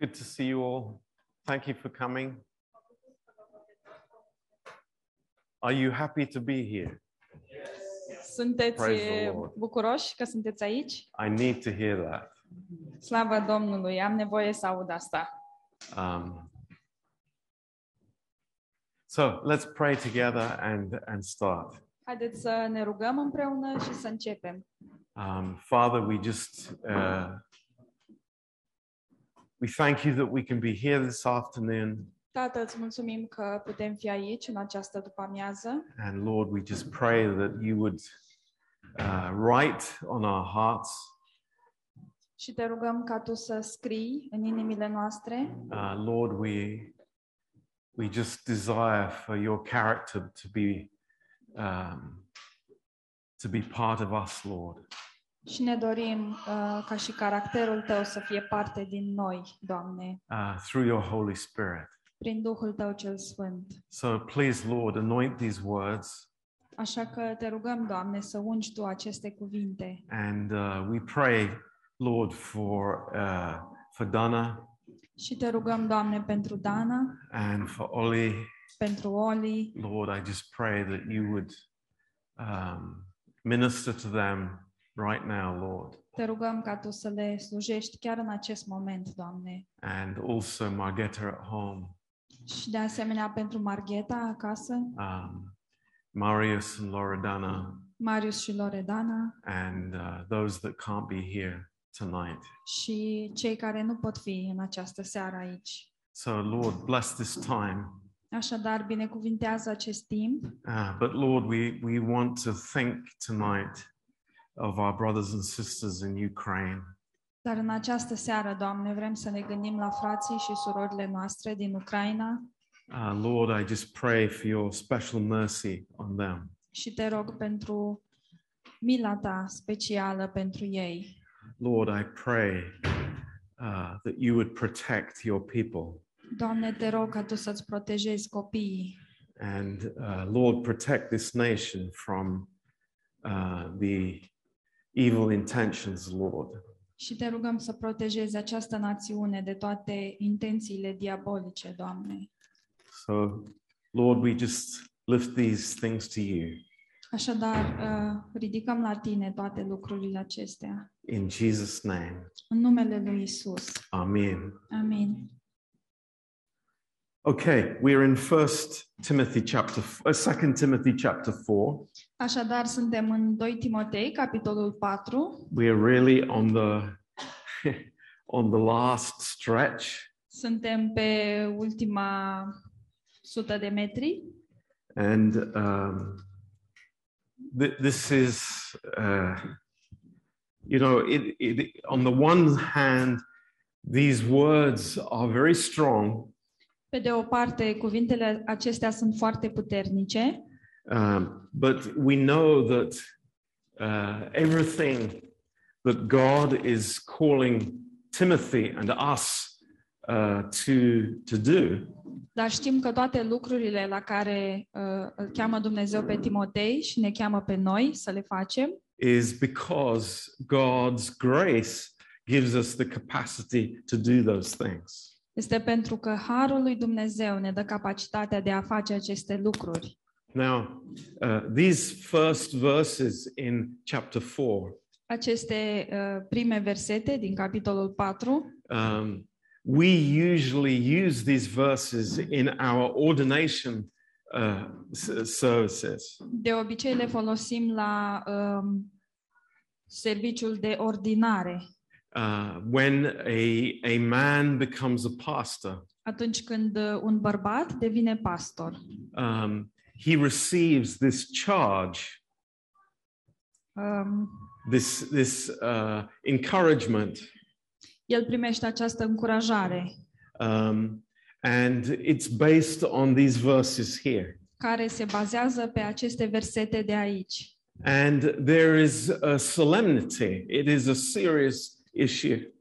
Good to see you all. Thank you for coming. Are you happy to be here? Sunteți eh, bucuroși că sunteți aici? I need to hear that. Slavă Domnului, am nevoie să aud asta. Um, so let's pray together and, and start. Haideți să ne rugăm împreună și să începem. Um, Father, we just uh, we thank you that we can be here this afternoon, Tată, îți mulțumim că putem fi aici în această după-amiază and Lord, we just pray that you would uh, write on our hearts, și te rugăm ca Tu să scrii în inimile noastre. uh, Lord. We we just desire for your character to be um, to be part of us, Lord. Și ne dorim uh, ca și caracterul Tău să fie parte din noi, Doamne, uh, through your Holy Spirit. prin Duhul Tău cel Sfânt. So please, Lord, anoint these words. Așa că te rugăm, Doamne, să ungi Tu aceste cuvinte. And uh, we pray, Lord, for, uh, for Dana Și te rugăm, Doamne, pentru Dana, and for Ollie. pentru Oli, Lord, I just pray that you would um, minister to them right now, Lord. Te rugăm ca Tu să le slujești chiar în acest moment, Doamne. And also Margetta at home, Și de asemenea pentru Margheta acasă, um, Marius and Loredana, Marius și Loredana and uh, those that can't be here tonight. și cei care nu pot fi în această seară aici. So, Lord, bless this time. Așadar, binecuvintează acest timp, Uh, but Lord, we, we want to think tonight of our brothers and sisters in Ukraine. dar în această seară, Doamne, vrem să ne gândim la frații și surorile noastre din Ucraina Uh, Lord, I just pray for your special mercy on them. și te rog pentru mila Ta specială pentru ei. Lord, I pray uh, that you would protect your people. Doamne, te rog ca Tu să-ți protejezi copiii And uh, Lord, protect this nation from uh, the evil intentions, Lord. și te rugăm să protejezi această națiune de toate intențiile diabolice, Doamne. So, Lord, we just lift these things to you Așadar, uh, ridicăm la Tine toate lucrurile acestea. in Jesus' name. În numele Lui Isus. Amen. Amin. Okay, we're in First Timothy chapter, uh, Second Timothy chapter four. Așadar, suntem în 2 Timotei, capitolul 4. We're really on the on the last stretch, Suntem pe ultima sută de metri. And um, th- this is, uh, you know, it, it, on the one hand, these words are very strong, Pe de o parte, cuvintele acestea sunt foarte puternice, um, but we know that uh, everything that God is calling Timothy and us uh, to to do dar știm că toate lucrurile la care uh, îl cheamă Dumnezeu pe Timotei și ne cheamă pe noi să le facem, is because God's grace gives us the capacity to do those things. este pentru că Harul lui Dumnezeu ne dă capacitatea de a face aceste lucruri. Now, uh, these first verses in chapter 4, Aceste uh, prime versete din capitolul 4 um, we usually use these verses in our ordination uh, s- services. de obicei le folosim la um, serviciul de ordinare, Uh, when a, a man becomes a pastor, atunci când uh, un bărbat devine pastor. um, he receives this charge, Um, this, this uh, encouragement el primește această încurajare Um, and it's based on these verses here. care se bazează pe aceste versete de aici. And there is a solemnity, it is a serious issue.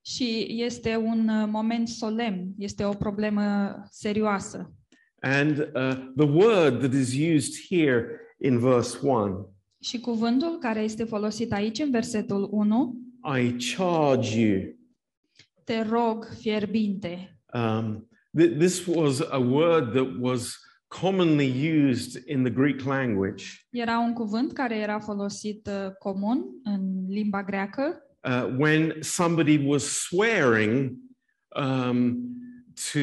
Și este un uh, moment solemn, este o problemă serioasă. And uh, the word that is used here in verse 1 Și cuvântul care este folosit aici în versetul 1, I charge you. Te rog fierbinte. Um, th- this was a word that was commonly used in the Greek language. Era un cuvânt care era folosit uh, comun în limba greacă. Uh, when somebody was swearing um, to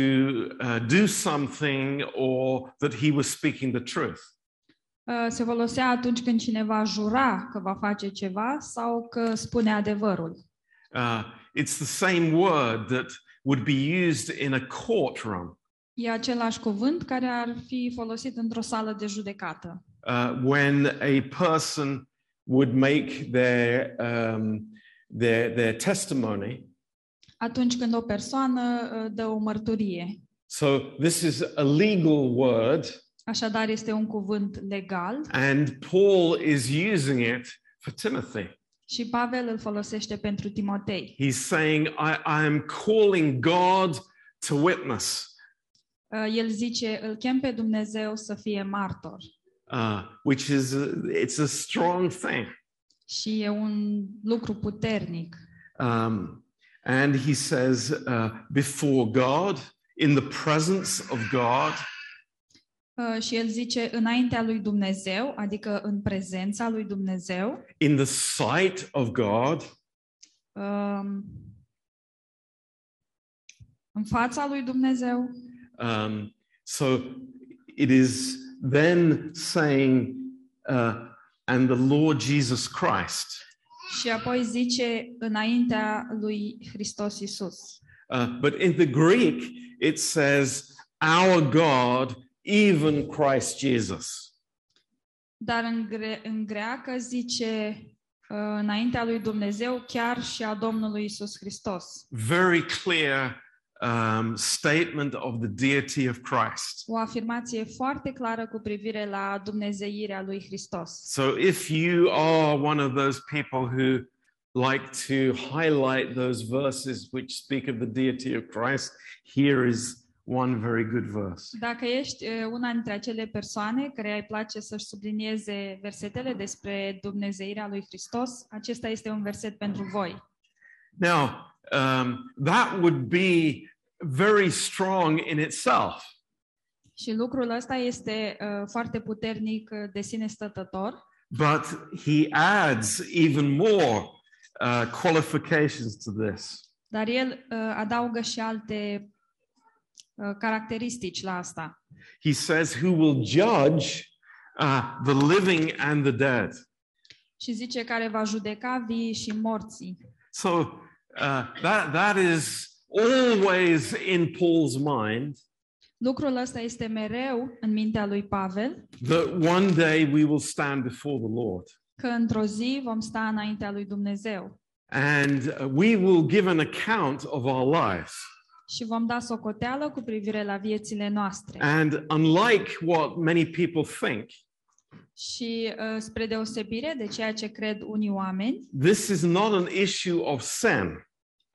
uh, do something or that he was speaking the truth. Uh, se folosea atunci când cineva jura că va face ceva sau că spune adevărul. Uh, it's the same word that would be used in a courtroom E același cuvânt care ar fi folosit într-o sală de judecată. uh, when a person would make their, um, their, their testimony. Atunci când o persoană uh, dă o mărturie. So this is a legal word, Așadar, este un cuvânt legal and Paul is using it for Timothy. și Pavel îl folosește pentru Timotei. He's saying, I, I am calling God to witness, Uh, El zice, îl chem pe Dumnezeu să fie martor. uh, which is a, it's a strong thing. Și e un lucru puternic. Um, and he says, uh, before God, in the presence of God, Uh, Și el zice, înaintea lui Dumnezeu, adică în prezența lui Dumnezeu, in the sight of God, um, în fața lui Dumnezeu. Um, so it is then saying, uh, and the Lord Jesus Christ. Și apoi zice înaintea lui Hristos Isus. Uh, but in the Greek, it says, our God, even Christ Jesus. Dar în, gre- în greacă zice uh, înaintea lui Dumnezeu, chiar și a Domnului Isus Hristos. Very clear um, statement of the deity of Christ. O afirmație foarte clară cu privire la dumnezeirea lui Hristos. So if you are one of those people who like to highlight those verses which speak of the deity of Christ, here is one very good verse. Dacă ești uh, una dintre acele persoane care îi place să-și sublinieze versetele despre dumnezeirea lui Hristos, acesta este un verset pentru voi. Now, um, that would be very strong in itself. Și lucrul ăsta este uh, foarte puternic uh, de sine stătător, But he adds even more uh, qualifications to this. dar el uh, adaugă și alte uh, caracteristici la asta. He says, Who will judge uh, the living and the dead. Și zice care va judeca vii și morții. So uh, that, that is always in Paul's mind Lucrul ăsta este mereu în mintea lui Pavel, that one day we will stand before the Lord că într-o zi vom sta înaintea lui Dumnezeu and uh, we will give an account of our lives. și vom da socoteală cu privire la viețile noastre. And unlike what many people think, Și uh, spre deosebire de ceea ce cred unii oameni, this is not an issue of sin.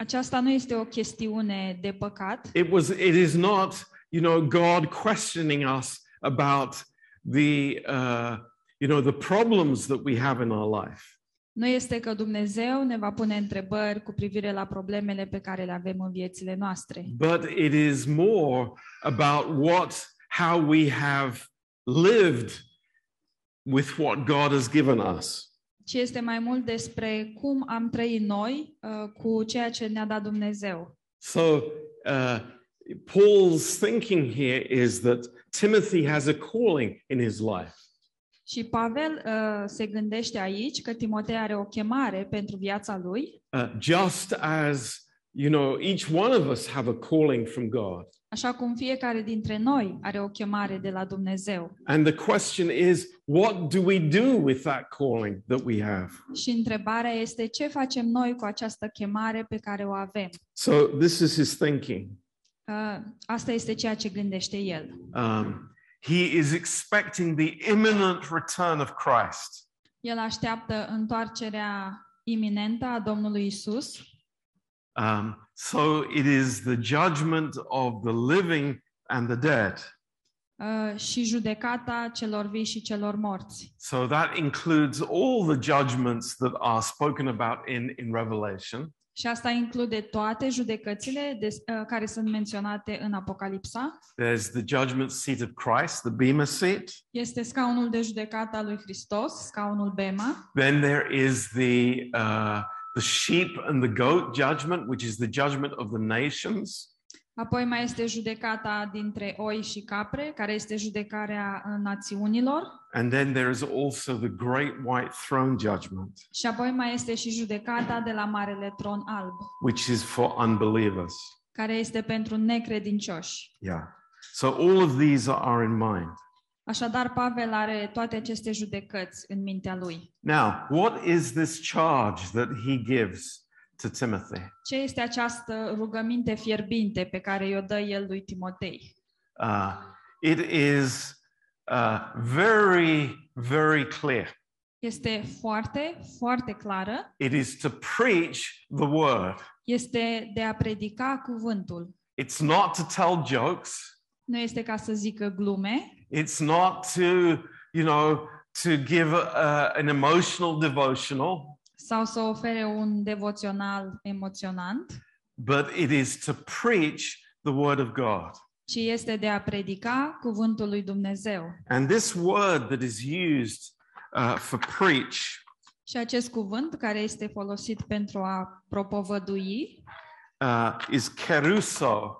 Aceasta nu este o chestiune de păcat, It was it is not, you know, God questioning us about the uh, you know the problems that we have in our life. nu este că Dumnezeu ne va pune întrebări cu privire la problemele pe care le avem în viețile noastre, But it is more about what how we have lived with what God has given us. Ci este mai mult despre cum am trăit noi uh, cu ceea ce ne-a dat Dumnezeu. So uh, Paul's thinking here is that Timothy has a calling in his life. Și Pavel uh, se gândește aici că Timotei are o chemare pentru viața lui, Uh, just as you know, each one of us have a calling from God. Așa cum fiecare dintre noi are o chemare de la Dumnezeu. And the question is, what do we do with that calling that we have? Și întrebarea este ce facem noi cu această chemare pe care o avem. So this is his thinking. Uh, asta este ceea ce gândește el. Um, he is expecting the imminent return of Christ. El așteaptă întoarcerea iminentă a Domnului Isus Um, so it is the judgment of the living and the dead. uh, și judecata celor vii și celor morți. So that includes all the judgments that are spoken about in, in Revelation. Și asta include toate judecățile des, uh, care sunt menționate în Apocalipsa. There's the judgment seat of Christ, the Bema seat. Este scaunul de judecată al lui Hristos, scaunul Bema. Then there is the uh, the sheep and the goat judgment, which is the judgment of the nations. Apoi mai este judecata dintre oi și capre, care este judecarea uh, națiunilor. And then there is also the great white throne judgment, Și apoi mai este și judecata de la Marele Tron Alb, which is for unbelievers. care este pentru necredincioși. Yeah. So all of these are in mind. Așadar, Pavel are toate aceste judecăți în mintea lui. Now, what is this charge that he gives to Timothy? Ce este această rugăminte fierbinte pe care i-o dă el lui Timotei? Uh, it is uh, very, very clear. Este foarte, foarte clară. It is to preach the word. Este de a predica cuvântul. It's not to tell jokes. Nu este ca să zică glume, It's not to, you know, to give a, an emotional devotional, sau să ofere un devoțional emoționant, but it is to preach the word of God. ci este de a predica cuvântul lui Dumnezeu. And this word that is used uh, for preach Și acest cuvânt care este folosit pentru a propovădui uh, is keruso.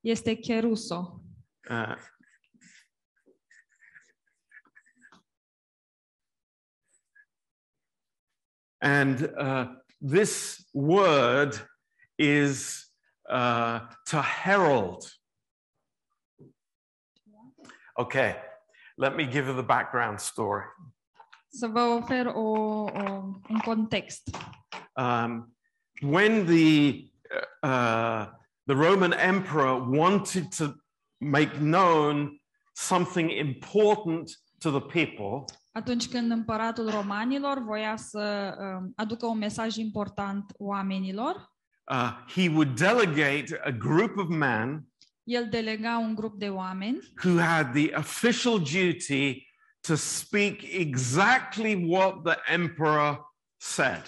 este keruso. Uh, and uh, this word is uh, to herald. Okay, let me give you the background story. Să vă ofer o, o, un context. Um, when the uh, the Roman emperor wanted to make known something important to the people, Atunci când împăratul romanilor voia să um, aducă un mesaj important oamenilor, uh, he would delegate a group of men el delega un grup de oameni who had the official duty to speak exactly what the emperor said.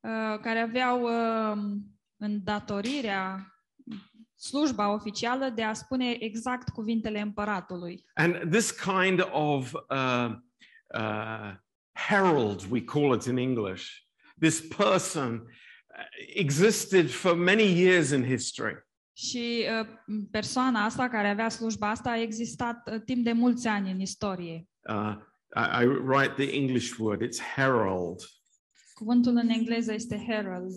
uh, care aveau um, îndatorirea, slujba oficială de a spune exact cuvintele împăratului. And this kind of uh, uh, herald, we call it in English, this person uh, existed for many years in history. Și uh, persoana asta care avea slujba asta a existat uh, timp de mulți ani în istorie. Uh, I, I write the English word, it's herald. Cuvântul în engleză este herald.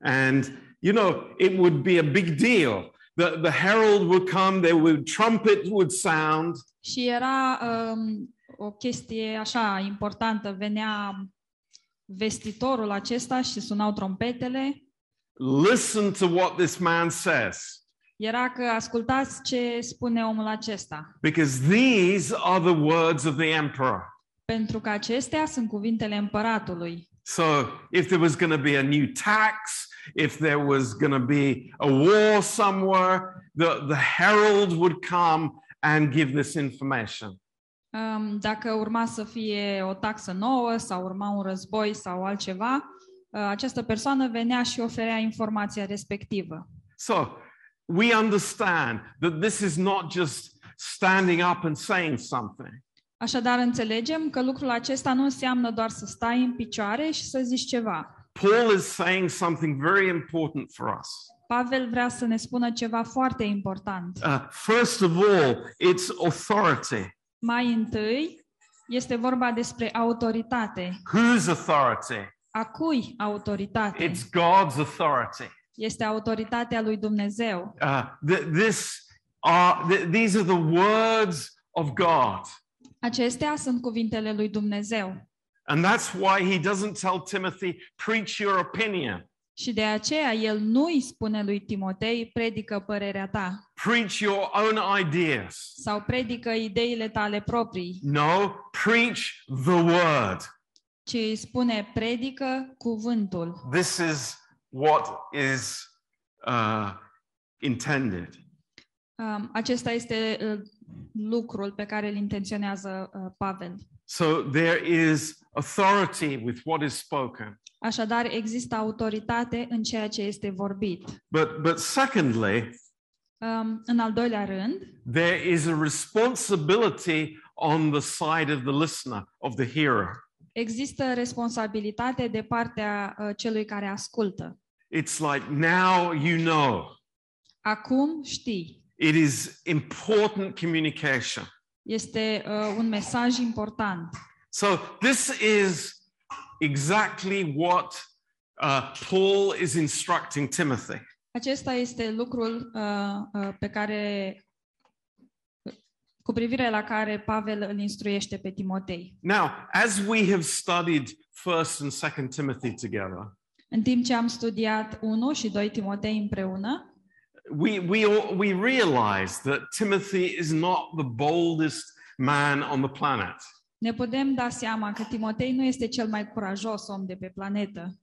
And, you know, it would be a big deal. The, the herald would come, there would trumpet would sound, Și era um, o chestie așa importantă. Venea vestitorul acesta și sunau trompetele. listen to what this man says, Era că ascultați ce spune omul acesta. because these are the words of the emperor. Pentru că acestea sunt cuvintele împăratului. So if there was going to be a new tax, if there was going to be a war somewhere, the, the herald would come and give this information. Um, Dacă urma să fie o taxă nouă sau urma un război sau altceva, uh, această persoană venea și oferea informația respectivă. So we understand that this is not just standing up and saying something. Așadar, înțelegem că lucrul acesta nu înseamnă doar să stai în picioare și să zici ceva. Paul is saying something very important for us. Pavel vrea să ne spună ceva foarte important. Uh, first of all, it's authority. Mai întâi, este vorba despre autoritate. Whose authority? A cui autoritate? It's God's authority. Este autoritatea lui Dumnezeu. Uh, th- this are th- these are the words of God, Acestea sunt cuvintele lui Dumnezeu. and that's why he doesn't tell Timothy, "Preach your opinion, Și de aceea el nu îi spune lui Timotei, predică părerea ta preach your own ideas." sau predică ideile tale proprii, No, preach the word. ci îi spune, predică cuvântul. This is what is uh, intended. Um, acesta este uh, lucrul pe care îl intenționează uh, Pavel. So there is authority with what is spoken. Așadar, există autoritate în ceea ce este vorbit. But, but secondly, Um, în al doilea rând, there is a responsibility on the side of the listener, of the hearer. există responsabilitate de partea uh, celui care ascultă. It's like now you know. Acum știi. It is important communication. Este uh, un mesaj important. So this is exactly what uh, Paul is instructing Timothy. Acesta este lucrul uh, uh, pe care cu privire la care Pavel îl instruiește pe Timotei. Now, as we have studied First and Second Timothy together, În timp ce am studiat 1 și 2 Timotei împreună, we we all, we realize that Timothy is not the boldest man on the planet. Ne putem da seama că Timotei nu este cel mai curajos om de pe planetă.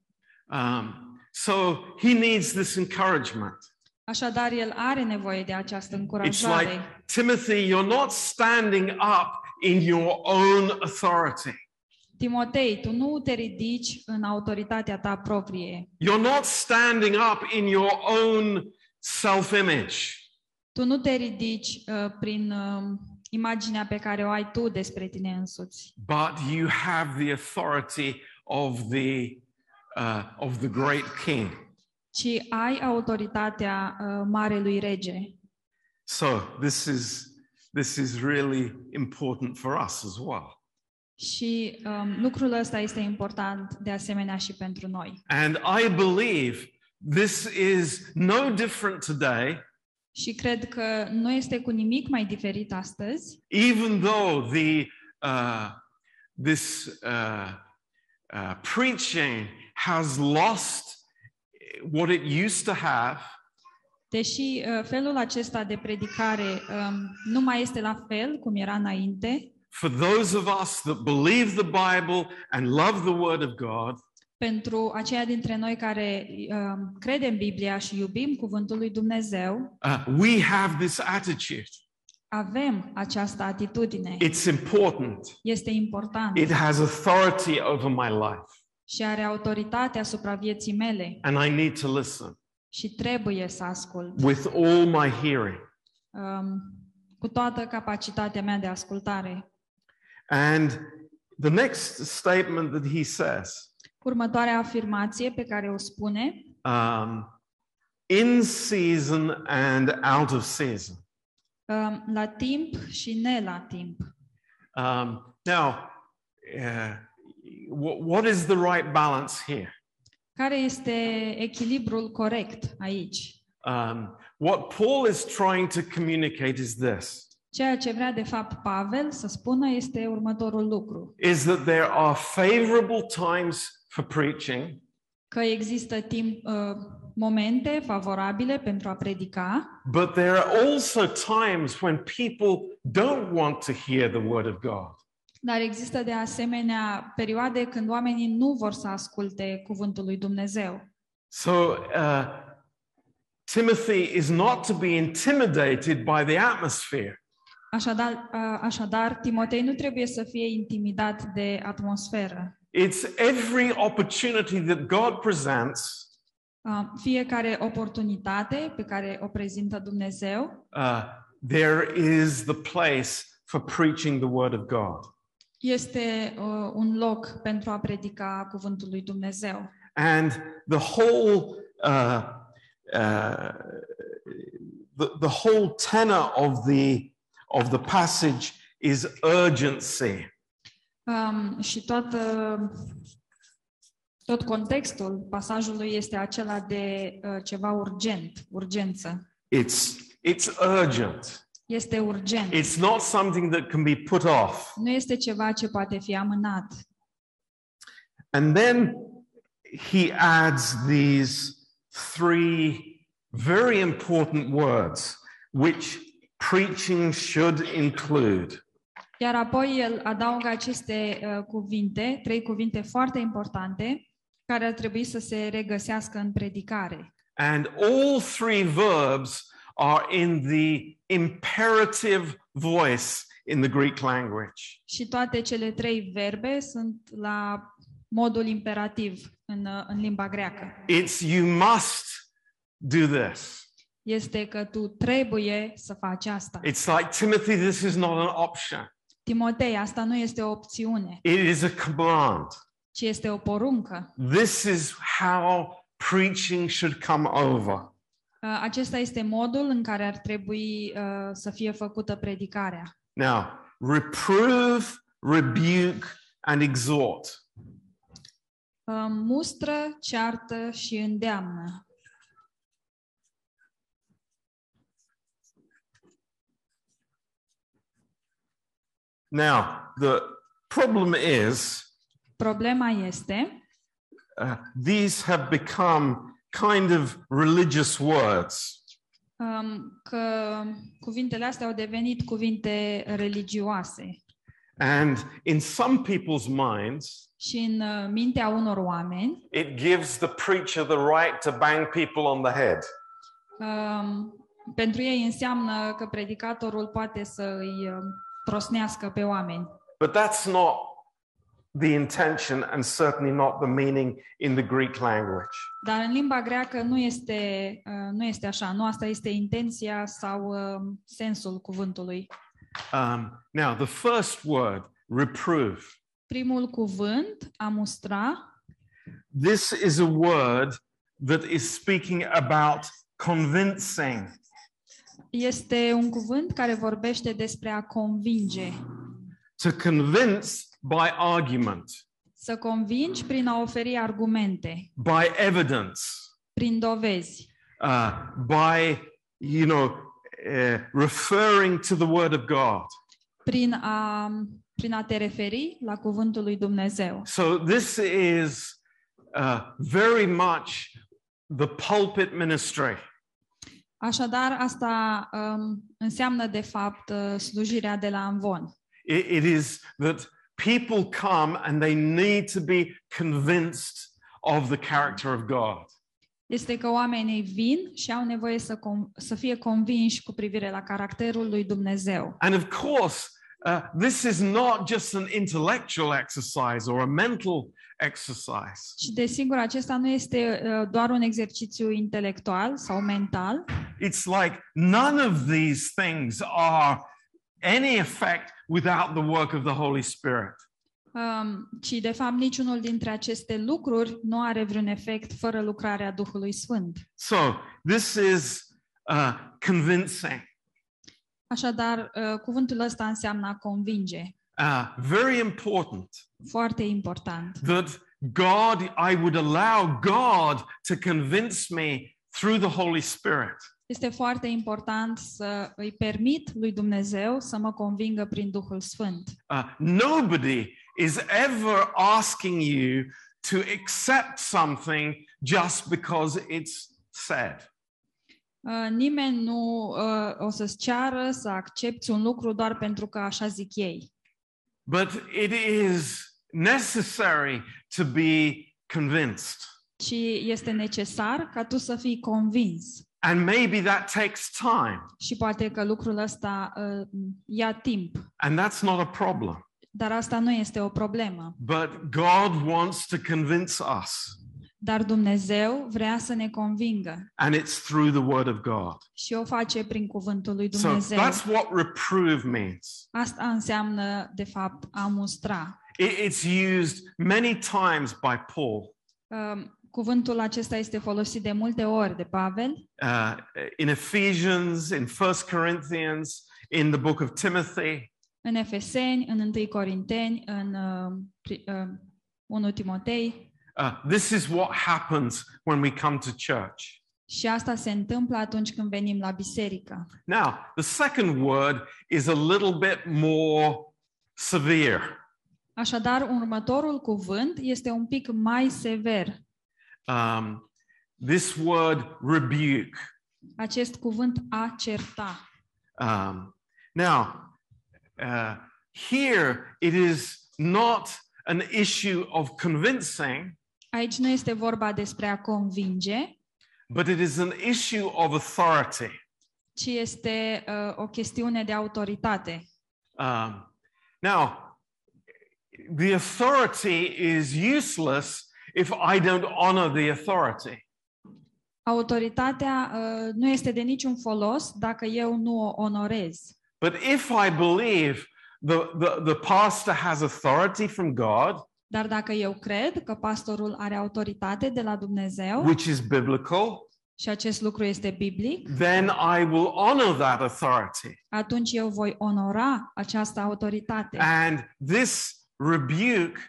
Um, so he needs this encouragement. Așadar, el are nevoie de această It's încurajare. like Timothy, you're not standing up in your own authority. Timotei, tu nu te ridici în autoritatea ta proprie. You're not standing up in your own self-image. Tu nu te ridici uh, prin uh, imaginea pe care o ai tu despre tine însuți, but you have the authority of the uh, of the great king. ci ai autoritatea uh, marelui rege. So this is this is really important for us as well. Și um, lucrul ăsta este important de asemenea și pentru noi. And I believe this is no different today, Și cred că nu este cu nimic mai diferit astăzi, even though the uh, this uh, uh, preaching has lost what it used to have. deși uh, felul acesta de predicare um, nu mai este la fel cum era înainte, For those of us that believe the Bible and love the Word of God, pentru aceia dintre noi care um, credem Biblia și iubim cuvântul lui Dumnezeu, uh, we have this attitude. avem această atitudine. It's important. Este important It has authority over my life, și are autoritate asupra vieții mele and I need to listen și trebuie să ascult with all my hearing. um, cu toată capacitatea mea de ascultare. And the next statement that he says, Următoarea afirmație pe care o spune, um, in season and out of season. um, la timp și ne la timp. Um, now, uh, wh- what is the right balance here? Care este echilibrul corect aici? Um, what Paul is trying to communicate is this Ceea ce vrea de fapt Pavel să spună este următorul lucru, is that there are favorable times for preaching că există timp, uh, momente favorabile pentru a predica, But there are also times when people don't want to hear the word of God. dar există de asemenea perioade când oamenii nu vor să asculte cuvântul lui Dumnezeu. So uh, Timothy is not to be intimidated by the atmosphere. Așadar, uh, așadar, Timotei nu trebuie să fie intimidat de atmosferă. It's every opportunity that God presents Uh, Fiecare oportunitate pe care o prezintă Dumnezeu, uh, there is the place for preaching the word of God. este uh, un loc pentru a predica cuvântul lui Dumnezeu. And the whole uh, uh, the, the whole tenor of the of the passage is urgency. Um, și tot, uh, tot contextul pasajului este acela de uh, ceva urgent, urgență. It's it's urgent. Este urgent. It's not something that can be put off. Nu este ceva ce poate fi amânat. And then he adds these three very important words which preaching should include. Iar apoi el adaugă aceste uh, cuvinte, trei cuvinte foarte importante, care ar trebui să se regăsească în predicare. And all three verbs are in the imperative voice in the Greek language. Și toate cele trei verbe sunt la modul imperativ în, uh, în limba greacă. It's you must do this. Este că tu trebuie să faci asta. It's like, Timothy, this is not an option. Timotei, asta nu este o opțiune, It is a command. ci este o poruncă. This is how preaching should come over. Uh, Acesta este modul în care ar trebui uh, să fie făcută predicarea. Now, reprove, rebuke, and exhort. Uh, Mustră, ceartă și îndeamnă. Now, the problem is Problema este uh, these have become kind of religious words. um, că cuvintele astea au devenit cuvinte religioase And in some people's minds, și în uh, mintea unor oameni it gives the preacher the right to bang people on the head. um, pentru ei înseamnă că predicatorul poate să îi um, trosnească pe oameni. But that's not the intention and certainly not the meaning in the Greek language. Dar în limba greacă nu este, uh, nu este așa, nu asta este intenția sau um, sensul cuvântului. Um, now, the first word, reprove, Primul cuvânt, a mustra, this is a word that is speaking about convincing. Este un cuvânt care vorbește despre a convinge. To convince by argument, Să convingi prin a oferi argumente, by evidence, prin dovezi, uh, by, you know, uh, referring to the Word of God. prin a, prin a te referi la cuvântul lui Dumnezeu. So this is uh, very much the pulpit ministry. Așadar, asta um, înseamnă, de fapt, uh, slujirea de la Amvon. It, it is that people come and they need to be convinced of the character of God. Este că oamenii vin și au nevoie să, com- să fie convinși cu privire la caracterul lui Dumnezeu. And of course, uh, this is not just an intellectual exercise or a mental exercise. Și desigur, acesta nu este uh, doar un exercițiu intelectual sau mental, It's like none of these things are any effect without the work of the Holy Spirit. um, ci de fapt niciunul dintre aceste lucruri nu are vreun efect fără lucrarea Duhului Sfânt. So this is uh, convincing. Așadar, uh, cuvântul ăsta înseamnă a convinge. Uh, very important Foarte important. that God, I would allow God to convince me through the Holy Spirit. Este foarte important să îi permit lui Dumnezeu să mă convingă prin Duhul Sfânt. Uh, nobody is ever asking you to accept something just because it's said. Uh, Nimeni nu uh, o să-ți ceară să accepti un lucru doar pentru că așa zic ei. But it is necessary to be convinced. Ci este necesar ca tu să fii convins. And maybe that takes time, Și poate că lucrul ăsta uh, ia timp. and that's not a problem. Dar asta nu este o problemă. But God wants to convince us, Dar Dumnezeu vrea să ne convingă and it's through the Word of God. și o face prin cuvântul lui So Dumnezeu. that's what reprove means. Asta înseamnă, de fapt, a mustra. It- It's used many times by Paul Um, Cuvântul acesta este folosit de multe ori de Pavel, uh, in Ephesians, in First Corinthians, in the book of Timothy. în Efeseni, în 1 Corinteni, în uh, pri- uh, 1 Timotei. Uh, this is what happens when we come to church. Și asta se întâmplă atunci când venim la biserică. Now, the second word is a little bit more severe. Așadar, următorul cuvânt este un pic mai sever. Um, this word rebuke. Acest cuvânt a certa. Um, now, uh, here it is not an issue of convincing, Aici nu este vorba despre a convinge, but it is an issue of authority. ci este uh, o chestiune de autoritate. Um, now, the authority is useless if I don't honor the authority. Autoritatea uh, nu este de niciun folos dacă eu nu o onorez. But if I believe the, the, the pastor has authority from God, Dar dacă eu cred că pastorul are autoritate de la Dumnezeu which is biblical, și acest lucru este biblic, then I will honor that authority. atunci eu voi onora această autoritate. And this rebuke,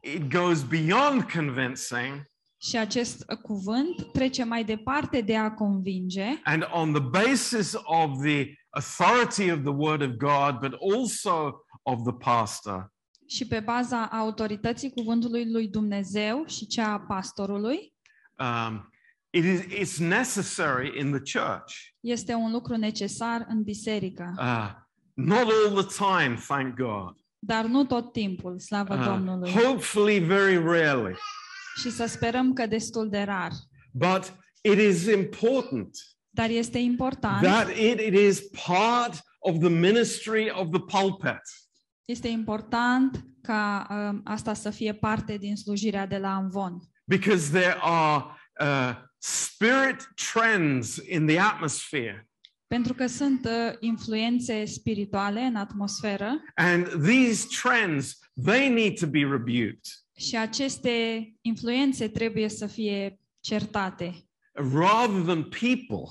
it goes beyond convincing. Și acest uh, cuvânt trece mai departe de a convinge And on the basis of the authority of the word of God, but also of the pastor, și pe baza autorității cuvântului lui Dumnezeu și cea a pastorului, um, it is it's necessary in the church. este un lucru necesar în biserică. Uh, not all the time, thank God. Dar nu tot timpul, slavă Uh, Domnului. hopefully, very rarely. Și să sperăm că destul de rar. But it is important Dar este important, that it, it is part of the ministry of the pulpit. Este important ca um, asta să fie parte din slujirea de la Amvon. because there are uh, spirit trends in the atmosphere. Pentru că sunt uh, influențe spirituale în atmosferă And these trends, they need to be rebuked și aceste influențe trebuie să fie certate, rather than people.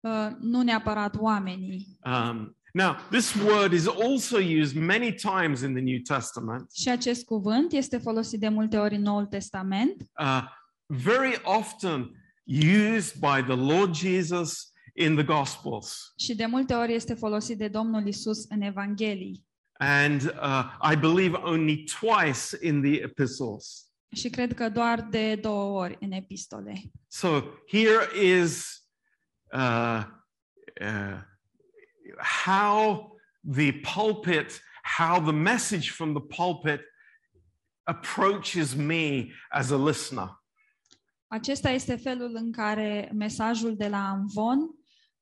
uh, nu neapărat oamenii. Um, now, this word is also used many times in the New Testament, Și acest cuvânt este folosit de multe ori în Noul Testament, uh, very often used by the Lord Jesus in the Gospels. și de multe ori este folosit de Domnul Isus în Evanghelii. And uh, I believe only twice in the epistles. Și cred că doar de două ori în epistole. So here is uh, uh, how the pulpit, how the message from the pulpit approaches me as a listener. Acesta este felul în care mesajul de la Amvon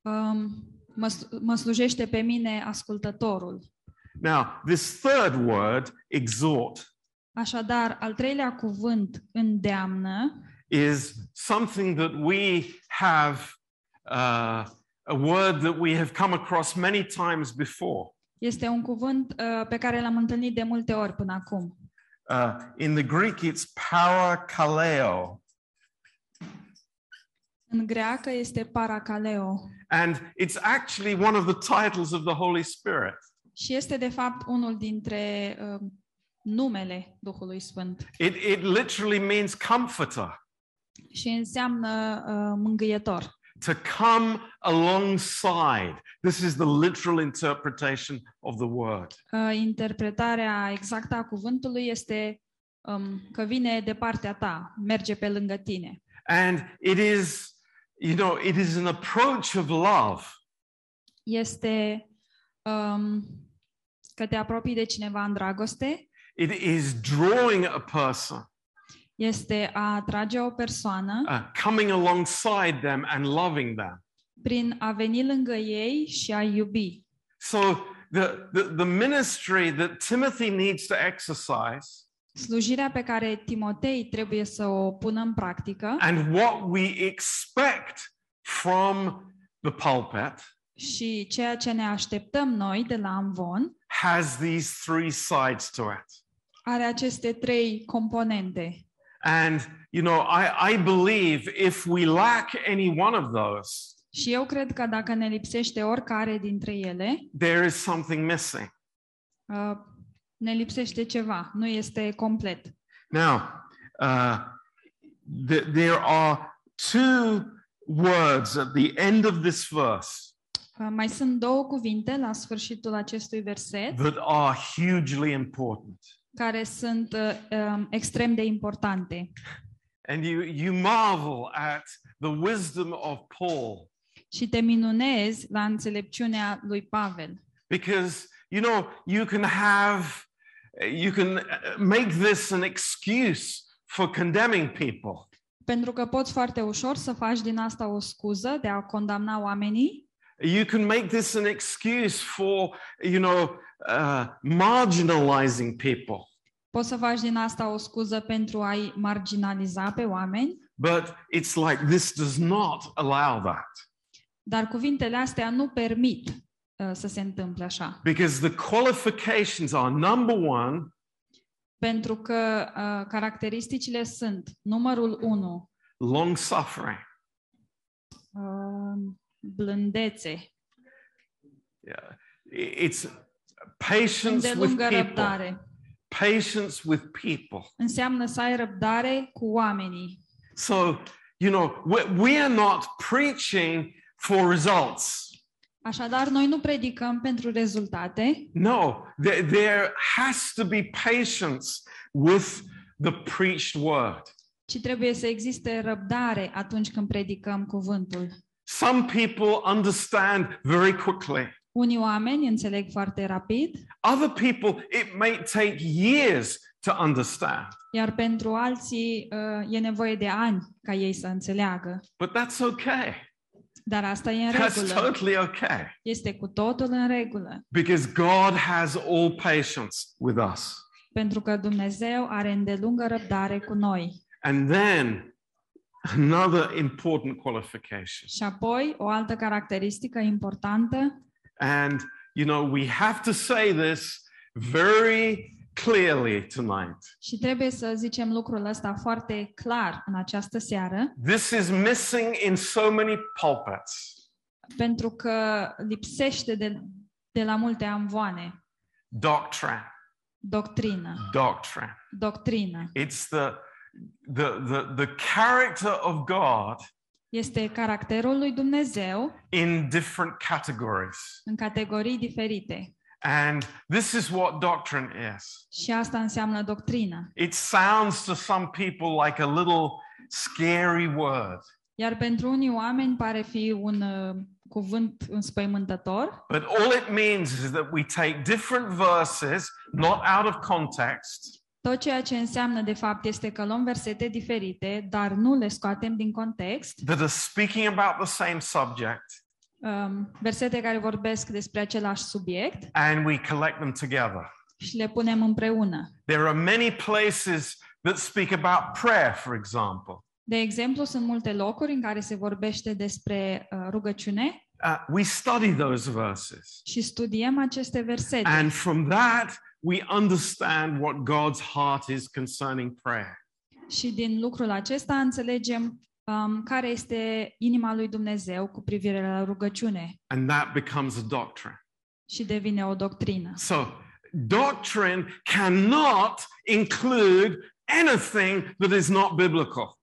um, mă, mă slujește pe mine ascultătorul. Now, this third word, exhort, Așadar, al treilea cuvânt îndeamnă is something that we have, uh, a word that we have come across many times before. este un cuvânt uh, pe care l-am întâlnit de multe ori până acum. Uh, in the Greek, it's parakaleo. În greacă este parakaleo And it's actually one of the titles of the Holy Spirit. și este de fapt unul dintre uh, numele Duhului Sfânt It, it literally means comforter, și înseamnă uh, mângâietor. To come alongside. This is the literal interpretation of the word. Uh, interpretarea exactă a cuvântului este um, că vine de partea ta, merge pe lângă tine. And it is, you know, it is an approach of love. Este um, că te apropii de cineva în dragoste, It is drawing a person, este a atrage o persoană uh, coming alongside them and loving them. prin a veni lângă ei și a iubi. So the, the, the ministry that Timothy needs to exercise Slujirea pe care Timotei trebuie să o pună în practică and what we expect from the pulpit și ceea ce ne așteptăm noi de la Amvon has these three sides to it. are aceste trei componente. And, you know, I, I believe if we lack any one of those, Și eu cred că dacă ne lipsește oricare dintre ele, there is something missing. uh, ne lipsește ceva, nu este complet. Now, uh, th- there are two words at the end of this verse Uh, Mai sunt două cuvinte la sfârșitul acestui verset that are hugely important. Care sunt uh, um, extrem de importante. And you, you marvel at the wisdom of Paul Și te minunezi la înțelepciunea lui Pavel. because, you know, you can have, you can uh, make this an excuse for condemning people. Pentru că poți foarte ușor să faci din asta o scuză de a condamna oamenii You can make this an excuse for, you know, uh, marginalizing people. Poți să faci din asta o scuză pentru a-i marginaliza pe oameni, But it's like this does not allow that. dar cuvintele astea nu permit uh, să se întâmple așa. Because the qualifications are number one, Pentru că uh, caracteristicile sunt numărul 1, long suffering. uh, blândețe, Yeah. I- It's patience with people. Patience with people. Înseamnă să ai răbdare cu oamenii. So, you know, we, we are not preaching for results. Așadar, noi nu predicăm pentru rezultate, No, there, there has to be patience with the preached word. ci trebuie să existe răbdare atunci când predicăm cuvântul. Some people understand very quickly. Unii oameni înțeleg foarte rapid, Other people, it may take years to understand. iar pentru alții uh, e nevoie de ani ca ei să înțeleagă. But that's okay. Dar asta e în That's regulă. totally okay. Este cu totul în regulă. Because God has all patience with us. Pentru că Dumnezeu are îndelungă răbdare cu noi. And then another important qualification. Și apoi, o altă caracteristică importantă, And, you know, we have to say this very clearly tonight. și trebuie să zicem lucrul ăsta foarte clar în această seară, This is missing in so many pulpits. pentru că lipsește de, de la multe amvoane. Doctrine, Doctrină. doctrine. Doctrină. It's the, the, the, the character of God Este caracterul lui Dumnezeu in different categories. în categorii diferite. And this is what doctrine is. Și asta înseamnă doctrină. It sounds to some people like a little scary word, Iar pentru unii oameni pare fi un uh, cuvânt înspăimântător, but all it means is that we take different verses, not out of context, Tot ceea ce înseamnă, de fapt, este că luăm versete diferite, dar nu le scoatem din context, that are speaking about the same subject, um, versete care vorbesc despre același subiect and we collect them together. și le punem împreună. There are many places that speak about prayer, for example. De exemplu, sunt multe locuri în care se vorbește despre uh, rugăciune Uh, we study those verses. și studiem aceste versete. And from that, we understand what God's heart is concerning prayer. Și din lucrul acesta înțelegem um, care este inima lui Dumnezeu cu privire la rugăciune And that becomes a doctrine. și devine o doctrină. So, doctrine cannot include anything that is not biblical.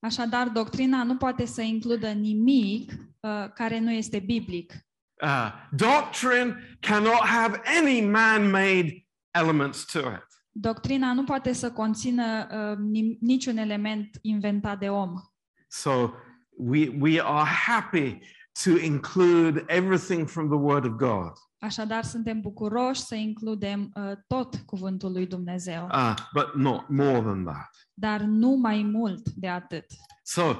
Așadar, doctrina nu poate să includă nimic uh, care nu este biblic. Uh, doctrine cannot have any man made elements to it. Doctrina nu poate să conțină uh, nim- niciun element inventat de om. So, we, we are happy to include everything from the Word of God. Așadar, suntem bucuroși să includem uh, tot cuvântul lui Dumnezeu, Uh, but not more than that. dar nu mai mult de atât. So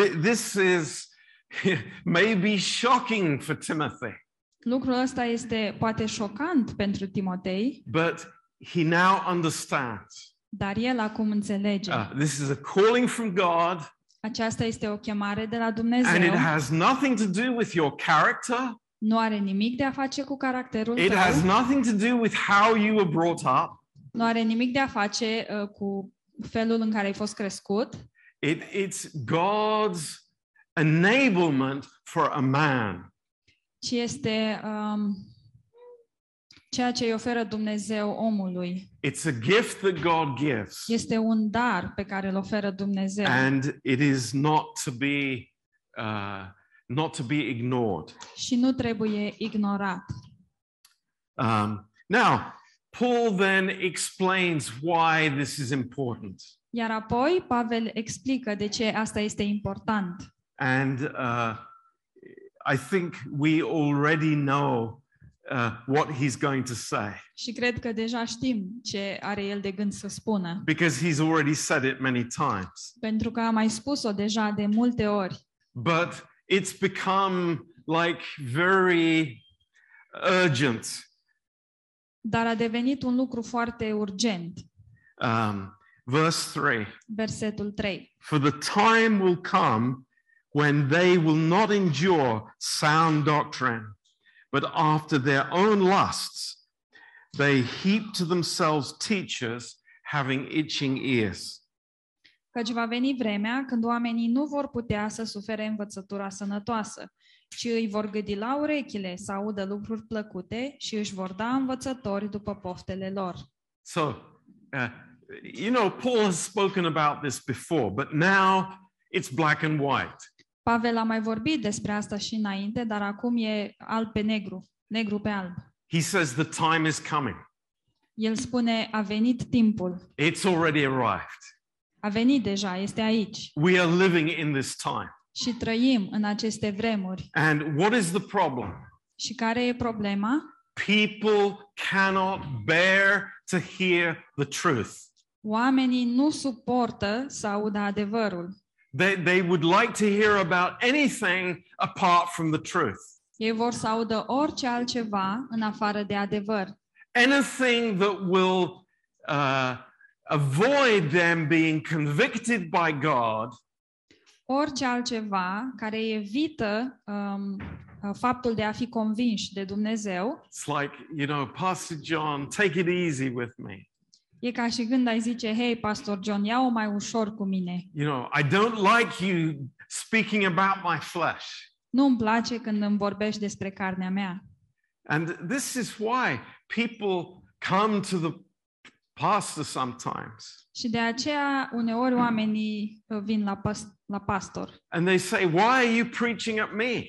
th- this is maybe shocking for Timothy, Lucrul ăsta este poate șocant pentru Timotei, but he now understands. dar el acum înțelege. Uh, this is a calling from God, Aceasta este o chemare de la and it Dumnezeu. has nothing to do with your character. Nu are nimic de a face cu caracterul It has tău, nothing to do with how you were brought up. nu are nimic de a face uh, cu felul în care ai fost crescut, It, it's God's enablement for a man ci este um, ceea ce îi oferă Dumnezeu omului. It's a gift that God gives, Este un dar pe care îl oferă Dumnezeu and it is not to be uh, not to be ignored. și nu trebuie ignorat. Um, now, Paul then explains why this is important, Iar apoi Pavel explică de ce asta este important. and uh, I think we already know uh, what he's going to say Și cred că deja știm ce are el de gând să spună, because he's already said it many times. pentru că am mai spus-o deja de multe ori, But it's become like very urgent. dar a devenit un lucru foarte urgent. Um, verse 3 versetul 3. For the time will come when they will not endure sound doctrine, but after their own lusts, they heap to themselves teachers having itching ears. Căci va veni vremea când oamenii nu vor putea să sufere învățătura sănătoasă, ci îi vor gâdi la urechile să audă lucruri plăcute și își vor da învățători după poftele lor. So, uh, you know, Paul has spoken about this before, but now it's black and white. Pavel a mai vorbit despre asta și înainte, dar acum e alb pe negru, negru pe alb. He says the time is coming. El spune, a venit timpul, It's already arrived. a venit deja, este aici We are living in this time. și trăim în aceste vremuri. And what is the problem? Și care e problema? People cannot bear to hear the truth. Oamenii nu suportă să audă adevărul. They, they would like to hear about anything apart from the truth. Ei vor să audă orice altceva în afară de adevăr. Anything that will uh, avoid them being convicted by God Orice altceva care evită um, faptul de a fi convinși de Dumnezeu, It's like, you know, Pastor John, take it easy with me. E ca și când ai zice, hei, Pastor John, ia-o mai ușor cu mine. You know, I don't like you speaking about my flesh. Nu-mi place când îmi vorbești despre carnea mea. And this is why people come to the pastor sometimes Și de aceea, uneori, oamenii uh, vin la, pas- la pastor and they say, Why are you preaching at me?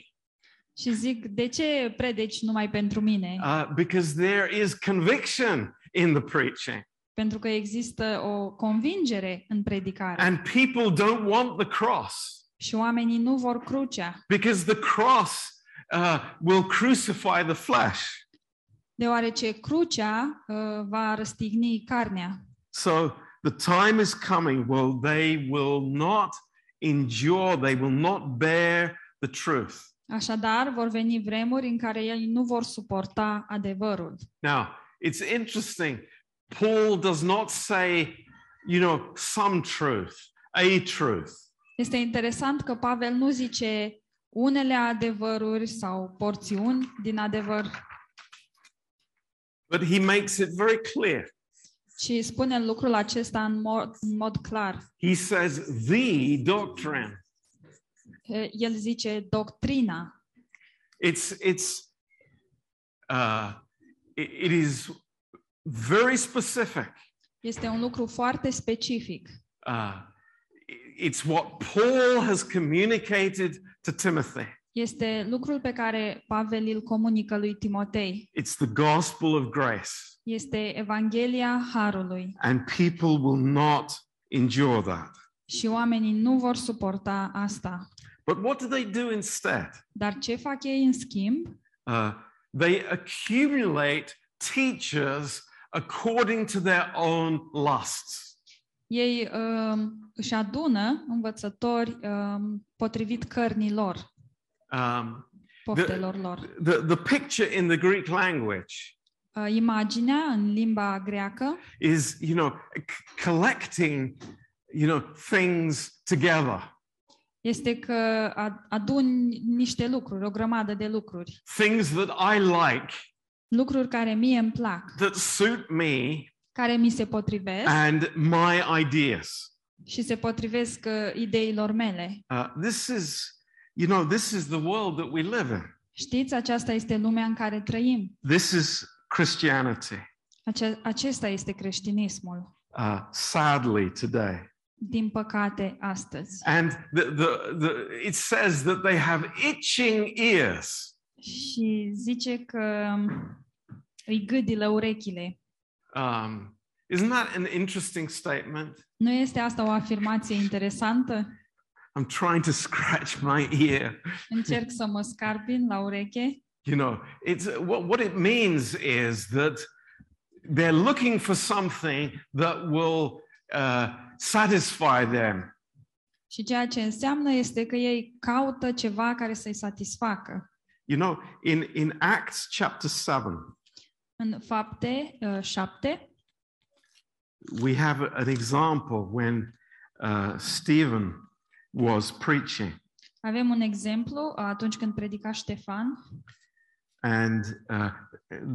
și zic, de ce predici numai pentru mine? Uh, because there is conviction in the preaching. Pentru că există o convingere în predicare. And people don't want the cross Și oamenii nu vor crucea, because the cross uh, will crucify the flesh. deoarece crucea uh, va răstigni carnea. So the time is coming where they will not endure, they will not bear the truth. Așadar, vor veni vremuri în care ei nu vor suporta adevărul. Now, it's interesting. Paul does not say, you know, some truth, a truth. Este interesant că Pavel nu zice unele adevăruri sau porțiuni din adevăr, But he makes it very clear. ci spune lucrul acesta în mod, în mod clar. He says, the doctrine. El zice doctrina. It's, it's, uh, it, it is very specific. Este un lucru foarte specific. Uh, it's what Paul has communicated to Timothy. Este lucrul pe care Pavel îl comunică lui Timotei. It's the gospel of grace. Este Evanghelia Harului And people will not endure that. și oamenii nu vor suporta asta. But what do they do instead? Dar ce fac ei în schimb? Uh, they accumulate teachers according to their own lusts. Ei um, își adună învățători um, potrivit cărnii lor, Um, poftelor lor. the, the picture in the Greek language Uh, imaginea în limba greacă is, you know, c- collecting, you know, things together, este că a- aduni niște lucruri, o grămadă de lucruri. things that I like, Lucruri care mie îmi plac, that suit me care mi se potrivesc and my ideas. și se potrivesc uh, ideilor mele. Uh, this is, you know, this is the world that we live in. Știți, aceasta este lumea în care trăim. This is Christianity, Ace- acesta este creștinismul, uh, sadly, today. din păcate, astăzi. And the, the, the, it says that they have itching ears. Și zice că îi gâdilă urechile. Um, isn't that an interesting statement? Nu este asta o afirmație interesantă? I'm trying to scratch my ear. Încerc să mă scarpin la ureche. You know, it's what, what it means is that they're looking for something that will uh, satisfy them. Și ceea ce înseamnă este că ei caută ceva care să-i satisfacă. You know, in, in Acts chapter 7, În fapte uh, 7, we have an example when uh, Stephen was preaching, Avem un exemplu atunci când predica Ștefan and uh,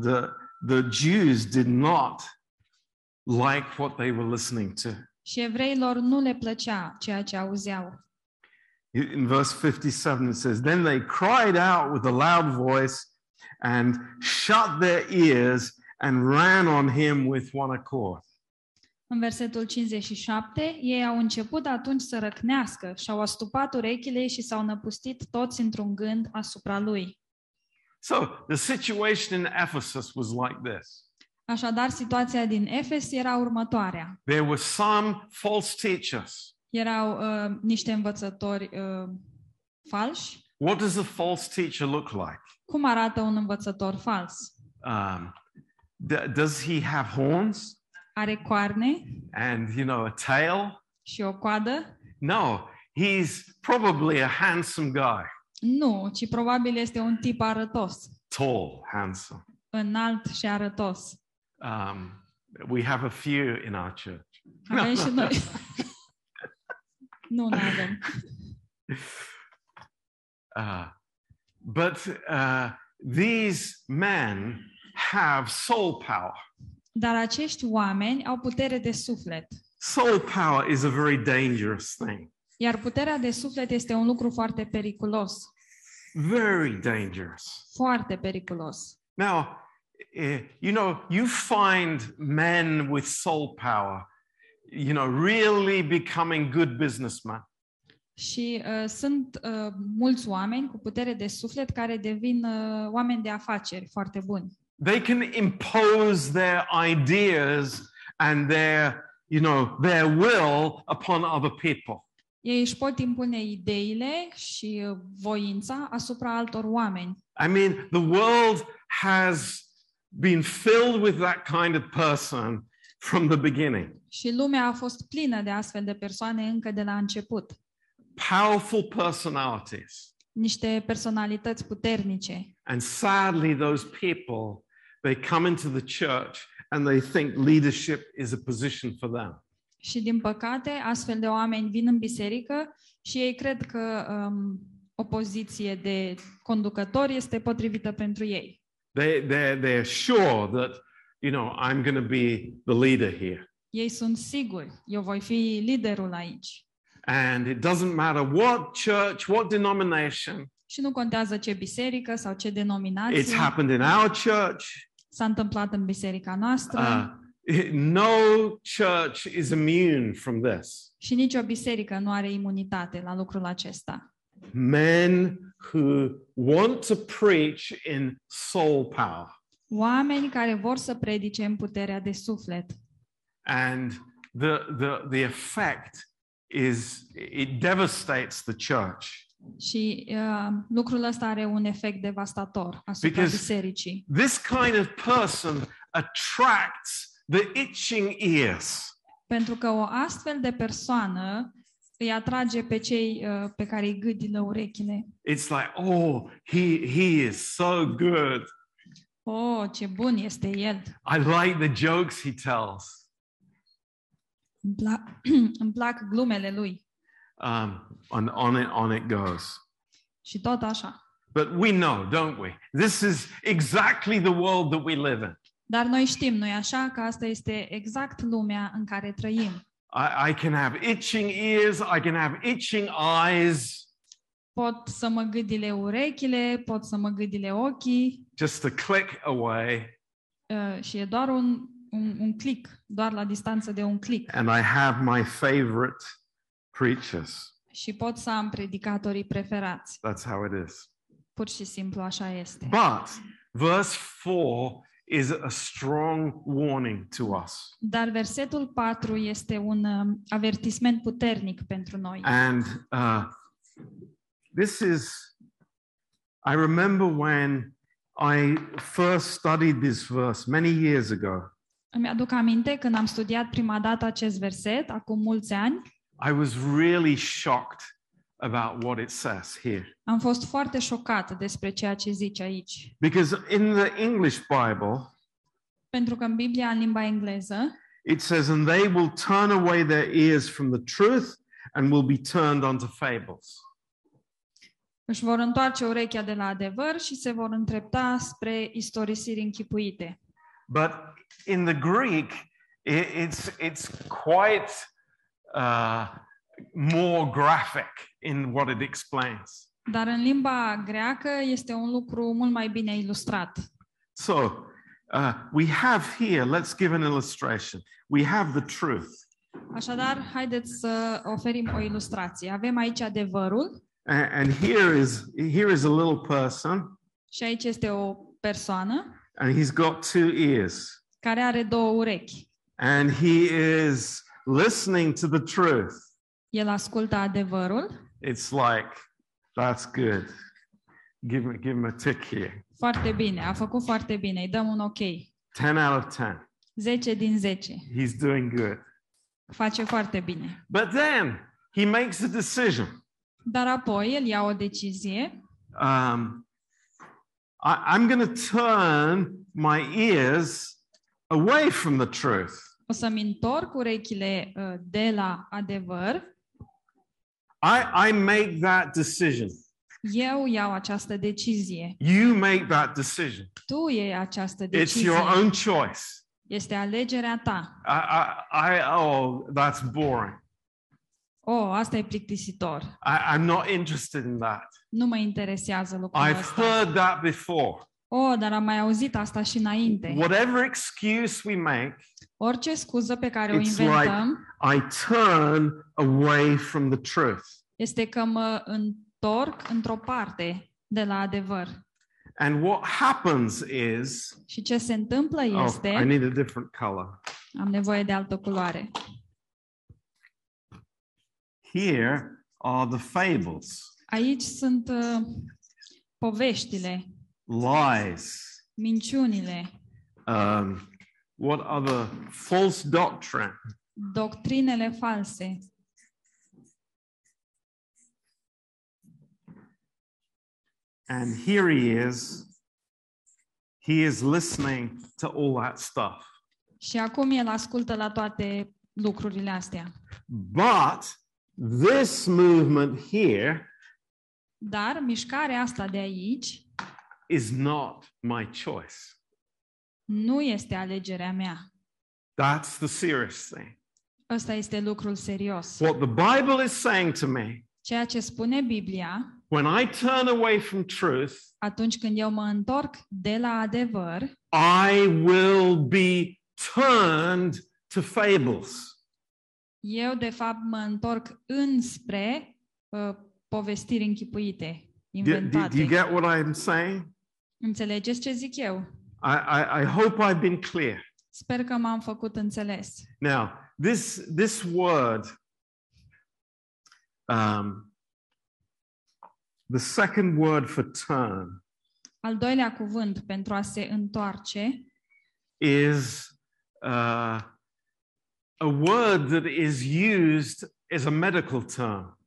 the the Jews did not like what they were listening to. și evreilor nu le plăcea ceea ce auzeau. In verse 57, it says, Then they cried out with a loud voice and shut their ears and ran on him with one accord. În versetul 57, ei au început atunci să răcnească și-au astupat urechile și s-au năpustit toți într-un gând asupra lui. So the situation in Ephesus was like this Așadar, situația din Efes era următoarea. there were some false teachers. Erau uh, niște învățători uh, falși. What does a false teacher look like? Cum arată un învățător fals? Um, d- does he have horns Are coarne and, you know, a tail? și o coadă? No, he's probably a handsome guy, Nu, ci probabil este un tip arătos, tall, handsome. înalt și arătos. Um, we have a few in our church. Avem și noi. nu, nu avem. Uh, but uh, these men have soul power. Dar acești oameni au putere de suflet. Soul power is a very dangerous thing. Iar puterea de suflet este un lucru foarte periculos. Very dangerous. Foarte periculos. Now, eh, you know, you find men with soul power, you know, really becoming good businessmen. Și uh, sunt uh, mulți oameni cu putere de suflet care devin uh, oameni de afaceri foarte buni. They can impose their ideas and their, you know, their will upon other people. Ei își pot impune ideile și uh, voința asupra altor oameni. I mean, the world has been filled with that kind of person from the beginning. Și lumea a fost plină de astfel de persoane încă de la început. Powerful personalities. Niște personalități puternice. And sadly, those people, they come into the church and they think leadership is a position for them. Și din păcate, astfel de oameni vin în biserică și ei cred că um, o poziție de conducător este potrivită pentru ei. They, they're, they're sure that, you know, I'm going to be the leader here. Ei sunt siguri, eu voi fi liderul aici. And it doesn't matter what church, what denomination, Și nu contează ce biserică sau ce it's denominație happened in our church. s-a întâmplat în biserica noastră Uh, it- no church is immune from this. și nicio biserică nu are imunitate la lucrul acesta. Men who want to preach in soul power. Oameni care vor să predice în puterea de suflet. And the, the, the effect is it devastates the church Și uh, lucrul ăsta are un efect devastator asupra Because- bisericii. this kind of person attracts the itching ears. Pentru că o astfel de persoană îi atrage pe cei uh, pe care îi gâdilă urechile. It's like, oh, he, he is so good. Oh, ce bun este el! I like the jokes he tells. Îmi, plac, îmi plac glumele lui. Um, and on it, on it goes. Și tot așa. But we know, don't we? This is exactly the world that we live in. Dar noi știm, nu-i așa, că asta este exact lumea în care trăim. I, I can have itching ears, I can have itching eyes, Pot să mă gâdile urechile, pot să mă gâdile ochii just a click away, uh, și e doar un, un, un click, doar la distanță de un click. and I have my favorite preachers. Și pot să am predicatorii preferați. That's how it is. Pur și simplu așa este. But verse 4 is a strong warning to us. Dar versetul 4 este un um, avertisment puternic pentru noi. And uh, this is, I remember when I first studied this verse many years ago, Îmi aduc aminte când am studiat prima dată acest verset, acum mulți ani, I was really shocked about what it says here. am fost foarte șocat despre ceea ce zice aici. Because in the English Bible, Pentru că în Biblia, în limba engleză, it says, and they will turn away their ears from the truth and will be turned unto fables. Își vor întoarce urechea de la adevăr și se vor întrepta spre istorisiri închipuite. But in the Greek, i- it's, it's quite uh, more graphic in what it explains. Dar în limba greacă este un lucru mult mai bine ilustrat. So uh, we have here, let's give an illustration. We have the truth. Așadar, haideți să oferim o ilustrație. Avem aici adevărul A- And here is here is a little person, și aici este o persoană and he's got two ears, care are două urechi. and he is listening to the truth. El ascultă adevărul. It's like that's good. Give me give him a tick here. Foarte bine, a făcut foarte bine. Îi dăm un ok. 10 out of 10. 10 din 10. He's doing good. Face foarte bine. But then he makes a decision. Dar apoi el ia o decizie. Um, I, I'm going to turn my ears away from the truth. O să-mi întorc urechile uh, de la adevăr. I, I make that decision. Eu iau această decizie. You make that decision. Tu iei această It's decizie. your own choice. Este alegerea ta. I, I, I oh, that's boring. Oh, asta e plictisitor. I, I'm not interested in that. Nu mă interesează lucrul I've ăsta. heard that before. Oh, dar am mai auzit asta și înainte. Whatever excuse we make, Orice scuză pe care o It's inventăm I turn away from the truth. este că mă întorc într-o parte de la adevăr. And what happens is, Și ce se întâmplă oh, I este, need a different color. am nevoie de altă culoare. Here are the fables, Aici sunt uh, poveștile, lies, minciunile, um, what other false doctrine, doctrinele false. and here he is. He is listening to all that stuff. Și acum el ascultă la toate lucrurile astea. But this movement here Dar mișcarea asta de aici is not my choice. nu este alegerea mea. That's the serious thing. Ăsta este lucrul serios. What the Bible is saying to me Ceea ce spune Biblia, when I turn away from truth, atunci când eu mă întorc de la adevăr, I will be turned to fables. Eu de fapt mă întorc înspre uh, povestiri închipuite, Do, do- do inventate. you get what I'm saying? Înțelegeți ce zic eu? I, I, I hope I've been clear. Sper că m-am făcut înțeles. Now, this, this word, um, the second word for turn Al doilea cuvânt pentru a se întoarce is uh, a word that is used as a medical term.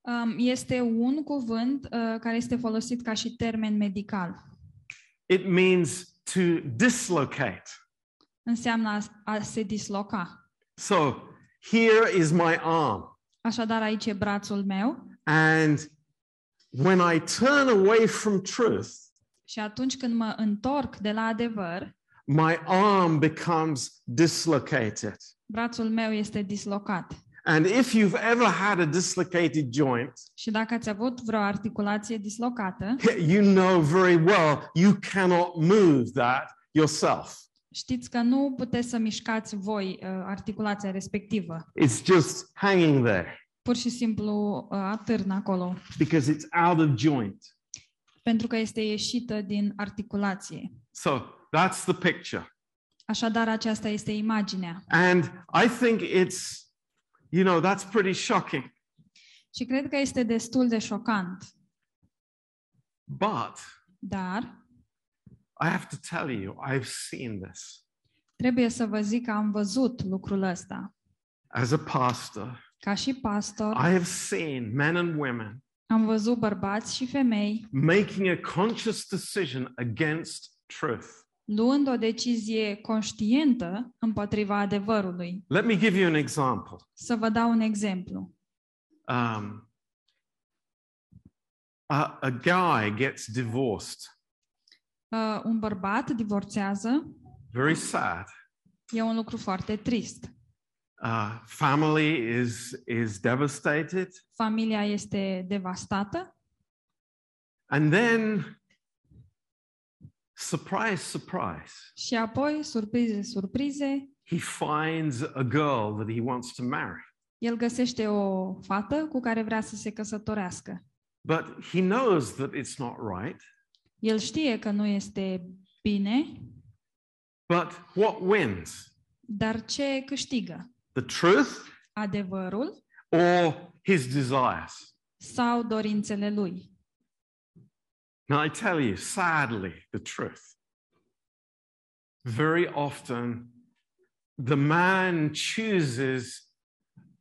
um, este un cuvânt uh, care este folosit ca și termen medical. It means to dislocate. Înseamnă a, a se disloca. So here is my arm. Așadar, aici e brațul meu And when I turn away from truth, și atunci când mă întorc de la adevăr, my arm becomes dislocated. Brațul meu este dislocat. And if you've ever had a dislocated joint, Și dacă ați avut vreo articulație dislocată, you know very well you cannot move that yourself. știți că nu puteți să mișcați voi uh, articulația respectivă. It's just hanging there Pur și simplu uh, atârnă acolo, because it's out of joint. pentru că este ieșită din articulație. So that's the picture. Așadar, aceasta este imaginea. And I think it's, you know, that's pretty shocking. Și cred că este destul de șocant. But Dar I have to tell you, I've seen this trebuie să vă zic că am văzut lucrul ăsta. as a pastor. Ca și pastor, I have seen men and women am văzut bărbați și femei making a conscious decision against truth. Luând o decizie conștientă împotriva adevărului. Let me give you an example. Să vă dau un exemplu. Um, a, a guy gets divorced. Uh, un bărbat divorțează, Very sad. e un lucru foarte trist. Uh, family is is devastated, Familia este devastată and then, surprise, surprise, și apoi, surprize, surprize, he finds a girl that he wants to marry. el găsește o fată cu care vrea să se căsătorească. But he knows that it's not right. El știe că nu este bine, But what wins? dar ce câștigă? The truth Adevărul or his desires? sau dorințele lui? Now, I tell you, sadly, the truth. Very often, the man chooses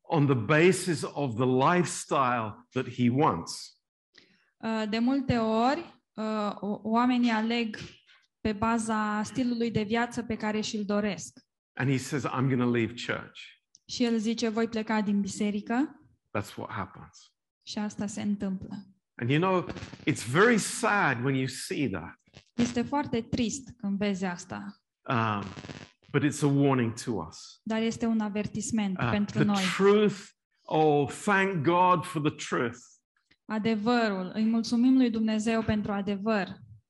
on the basis of the lifestyle that he wants. Uh, De multe ori, uh, o- oamenii aleg pe baza stilului de viață pe care și-l doresc. And he says, I'm going to leave church. Și el zice, voi pleca din biserică That's what happens. și asta se întâmplă. And you know, it's very sad when you see that. Este foarte trist când vezi asta, Um, but it's a warning to us. dar este un avertisment Uh, pentru the noi. truth, oh, thank God for the truth. Adevărul, îi mulțumim lui Dumnezeu pentru adevăr.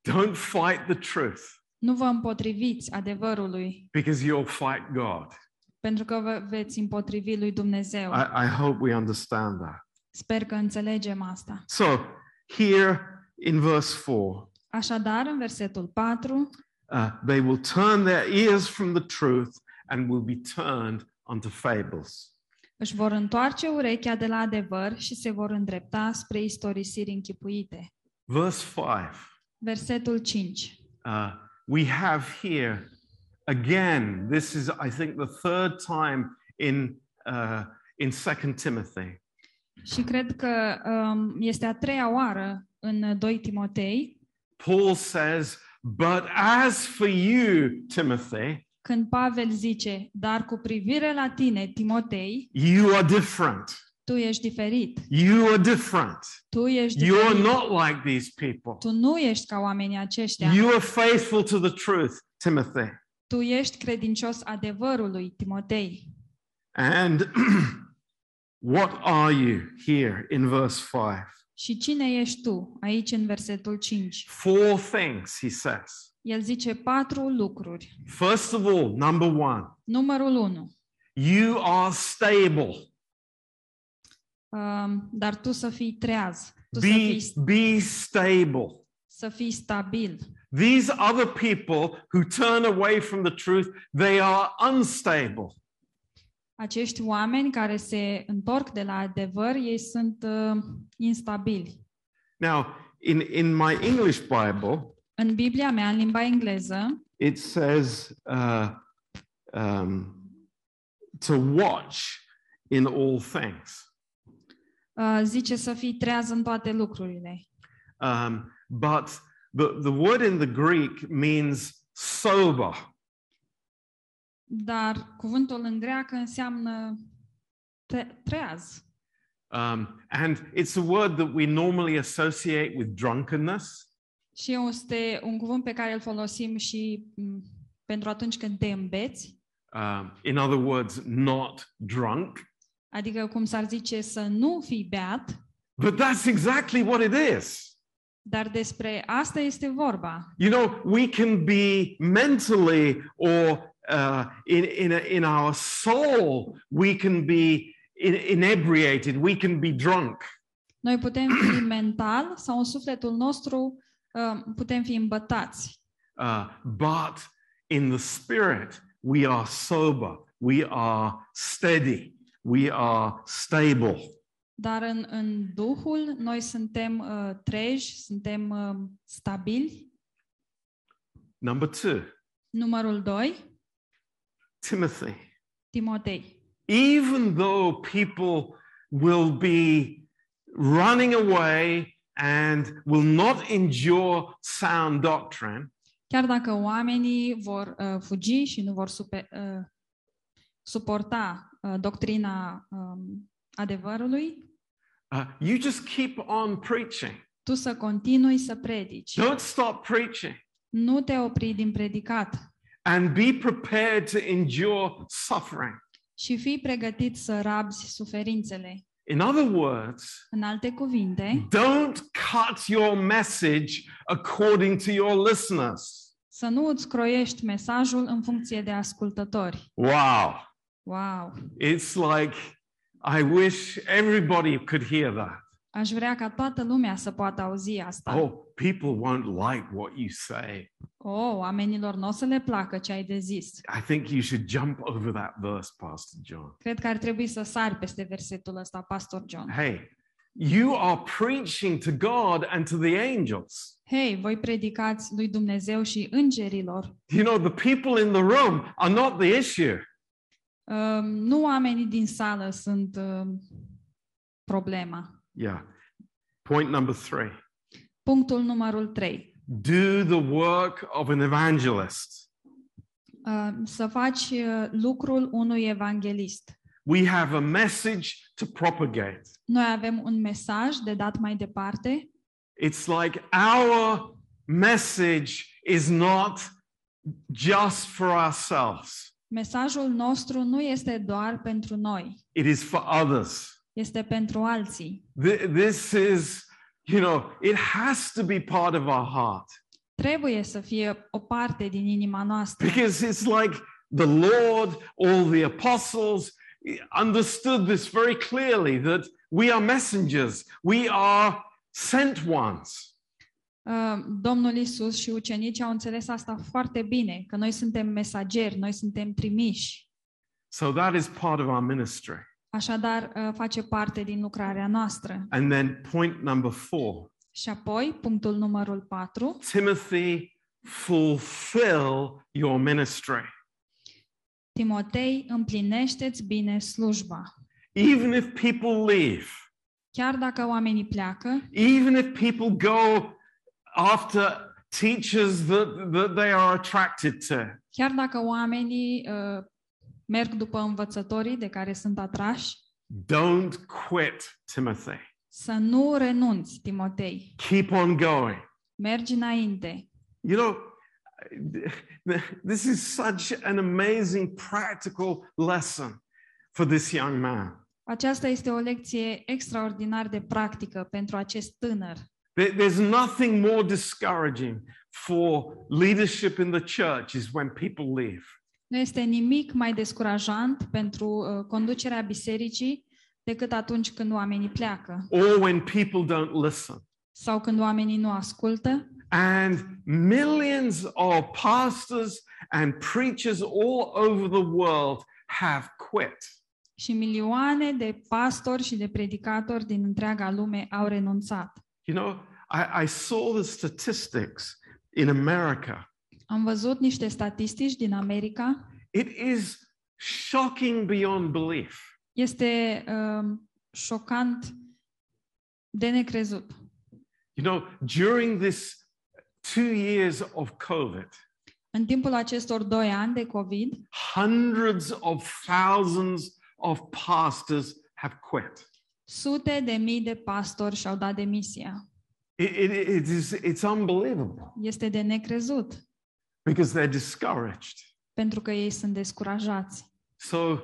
Don't fight the truth Nu vă împotriviți adevărului, because you'll fight God. pentru că vă veți împotrivi lui Dumnezeu. I, I hope we understand that. Sper că înțelegem asta. So, here in verse 4, Așadar, în versetul 4, uh, they will turn their ears from the truth and will be turned unto fables. își vor întoarce urechea de la adevăr și se vor îndrepta spre istorisiri închipuite. Verse 5, Versetul 5. uh, we have here again, this is, I think, the third time in, uh, in 2 Timothy. Și cred că um, este a treia oară în 2 Timotei, Paul says, But as for you, Timothy, când Pavel zice, dar cu privire la tine, Timotei, you are different. tu ești diferit. You are different. Tu ești You are diferit. not like these people. Tu nu ești ca oamenii aceștia. You are faithful to the truth, Timothy. Tu ești credincios adevărului, Timotei. And what are you here in verse 5? Și cine ești tu? Aici în versetul 5. Four things, he says. El zice patru lucruri. First of all, number one, Numărul 1. you are stable. Um, dar tu să fii treaz, tu să Be, fii, be stable. să fii stabil. These other people who turn away from the truth, they are unstable. Acești oameni care se întorc de la adevăr, ei sunt uh, instabili. Now, in, in my English Bible, În Biblia mea, în limba engleză, it says uh, um, to watch in all things. uh, zice să fii treaz în toate lucrurile. Um, but the, the word in the Greek means sober. Dar cuvântul în greacă înseamnă tre- treaz. Um, and it's a word that we normally associate with drunkenness. Și este un cuvânt pe care îl folosim și m, pentru atunci când te îmbeți, Um, in other words, not drunk. adică cum s-ar zice să nu fii beat, But that's exactly what it is. dar despre asta este vorba. You know, we can be mentally or uh, in, in, a, in our soul, we can be in, inebriated, we can be drunk. Noi putem fi mental sau în sufletul nostru uh, putem fi îmbătați, Uh, but in the spirit, we are sober, we are steady, we are stable. dar în, în Duhul noi suntem uh, treji, suntem uh, stabili. Number two, Numărul 2, Timothy. Timotei. Even though people will be running away and will not endure sound doctrine, Chiar dacă oamenii vor uh, fugi și nu vor supe, uh, suporta uh, doctrina um, adevărului, uh, you just keep on preaching. tu să continui să predici. Don't stop preaching Nu te opri din predicat and be prepared to endure suffering. și fii pregătit să rabzi suferințele. In other words, În alte cuvinte, don't cut your message according to your listeners. să nu îți croiești mesajul în funcție de ascultători. Wow. Wow! It's like, I wish everybody could hear that. Aș vrea ca toată lumea să poată auzi asta. Oh, people won't like what you say. Oh, oamenilor nu o să le placă ce ai de zis. I think you should jump over that verse, Pastor John. Cred că ar trebui să sari peste versetul ăsta, Pastor John. Hey, you are preaching to God and to the angels. Hei, voi predicați lui Dumnezeu și îngerilor. You know, the people in the room are not the issue. Um, nu oamenii din sală sunt um, problema. Yeah. Point number three Punctul numărul 3. do the work of an evangelist. Uh, să faci uh, lucrul unui evanghelist. We have a message to propagate. Noi avem un mesaj de dat mai departe. It's like our message is not just for ourselves, Mesajul nostru nu este doar pentru noi, it is for others. Este pentru alții. This is, you know, it has to be part of our heart Trebuie să fie o parte din inima noastră. because it's like the Lord, all the apostles understood this very clearly that we are messengers, we are sent ones. Uh, Domnul Isus și ucenicii au înțeles asta foarte bine, că noi suntem mesageri, noi suntem trimiși. So that is part of our ministry. Așadar, uh, face parte din lucrarea noastră. And then point number four Și apoi, punctul numărul 4, Timothy, fulfill your ministry. Timotei, împlinește-ți bine slujba. Even if people leave, Chiar dacă oamenii pleacă, even if people go after teachers that, that they are attracted to, chiar dacă oamenii uh, merg după învățătorii de care sunt atrași, don't quit, Timothy. să nu renunți, Timotei. Keep on going. Mergi înainte. You know, this is such an amazing practical lesson for this young man. Aceasta este o lecție extraordinar de practică pentru acest tânăr. There- There's nothing more discouraging for leadership in the church is when people leave. Nu este nimic mai descurajant pentru uh, conducerea bisericii decât atunci când oamenii pleacă or when people don't listen. sau când oamenii nu ascultă And millions of pastors and preachers all over the world have quit. și milioane de pastori și de predicatori din întreaga lume au renunțat. You know, I, I saw the statistics in America. Am văzut niște statistici din America. It is shocking beyond belief. Este uh, șocant de necrezut. You know, during this two years of COVID, În timpul acestor doi ani de COVID, hundreds of thousands of pastors have quit. sute de mii de pastori și-au dat demisia. It, it, it is, it's unbelievable Este de necrezut, because they're discouraged. pentru că ei sunt descurajați. So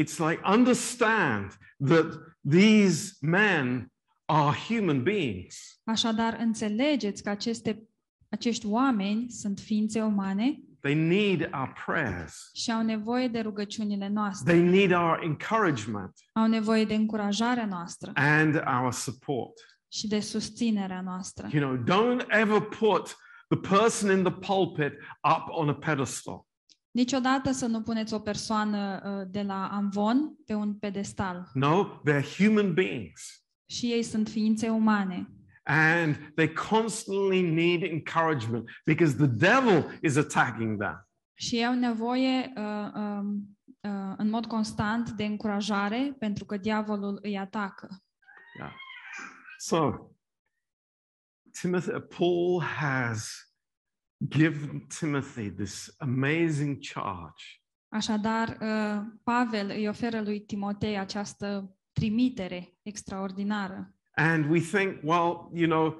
it's like understand that these men are human beings. Așadar, înțelegeți că aceste, acești oameni sunt ființe umane They need our prayers. și au nevoie de rugăciunile noastre. They need our encouragement Au nevoie de încurajarea noastră and our support. și de susținerea noastră. You know, don't ever put the person in the pulpit up on a pedestal. Niciodată să nu puneți o persoană uh, de la amvon pe un pedestal. No, they're human beings Și ei sunt ființe umane. and they constantly need encouragement because the devil is attacking them. Și ei au nevoie uh, um, uh, în mod constant de încurajare pentru că diavolul îi atacă. Yeah. So, Timothy, Paul has give Timothy this amazing charge Așadar, uh, Pavel îi oferă lui Timotei această trimitere extraordinară. and we think, well, you know,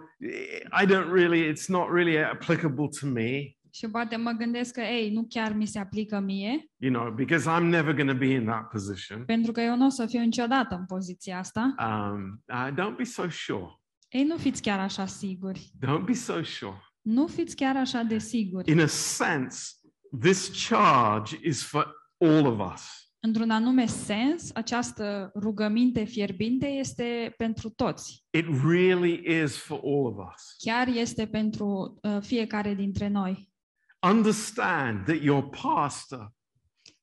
I don't really, it's not really applicable to me, Și poate mă gândesc că, ei, nu chiar mi se aplică mie, you know, because I'm never going to be in that position. pentru că eu nu o să fiu niciodată în poziția asta. Um, uh, don't be so sure. Ei, nu fiți chiar așa siguri. Don't be so sure. Nu fiți chiar așa de siguri. In a sense, this charge is for all of us. Într-un anume sens, această rugăminte fierbinte este pentru toți. It really is for all of us. Chiar este pentru uh, fiecare dintre noi. Understand that your pastor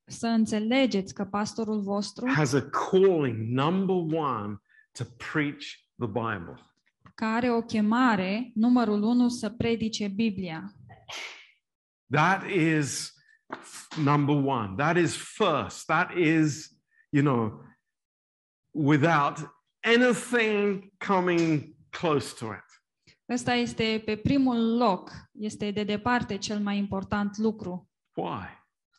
Să înțelegeți că pastorul vostru has a calling, number one, to preach the Bible. Care are o chemare, numărul unu, să predice Biblia. That is f- number one. That is first. That is, you know, without anything coming close to it. Ăsta este pe primul loc, este de departe cel mai important lucru. Why?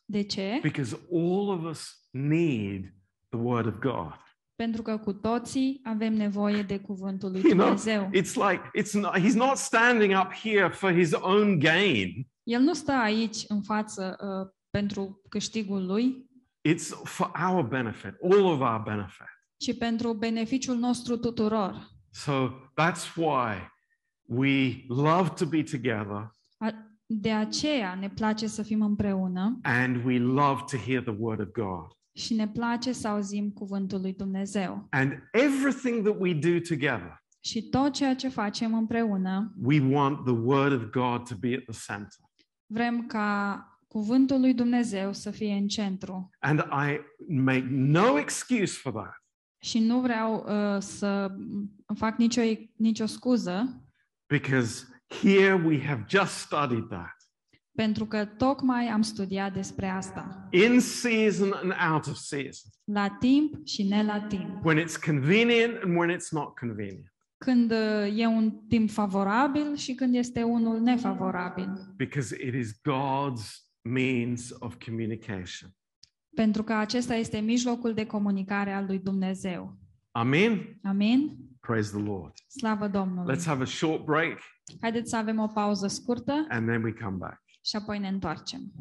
De ce? Because all of us need the Word of God. Pentru că cu toții avem nevoie de cuvântul lui You know, Dumnezeu. it's like it's not, he's not standing up here for his own gain. El nu stă aici în față uh, pentru câștigul lui, It's for our benefit, all of our benefit. ci pentru beneficiul nostru tuturor. So that's why we love to be together A- De aceea ne place să fim împreună and we love to hear the Word of God. Și ne place să auzim cuvântul lui Dumnezeu. And everything that we do together, Și tot ceea ce facem împreună, we want the Word of God to be at the center. vrem ca cuvântul lui Dumnezeu să fie în centru. And I make no excuse for that Și nu vreau uh, să îmi fac nicio, nicio scuză, because here we have just studied that. Pentru că tocmai am studiat despre asta. In season and out of season, La timp și ne la timp. when it's convenient and when it's not convenient, Când uh, e un timp favorabil și când este unul nefavorabil. because it is God's means of communication. Pentru că acesta este mijlocul de comunicare al lui Dumnezeu. Amen. Amin? Praise the Lord. Slavă Domnului! Let's have a short break Haideți să avem o pauză scurtă and then we come back. Și apoi ne întoarcem.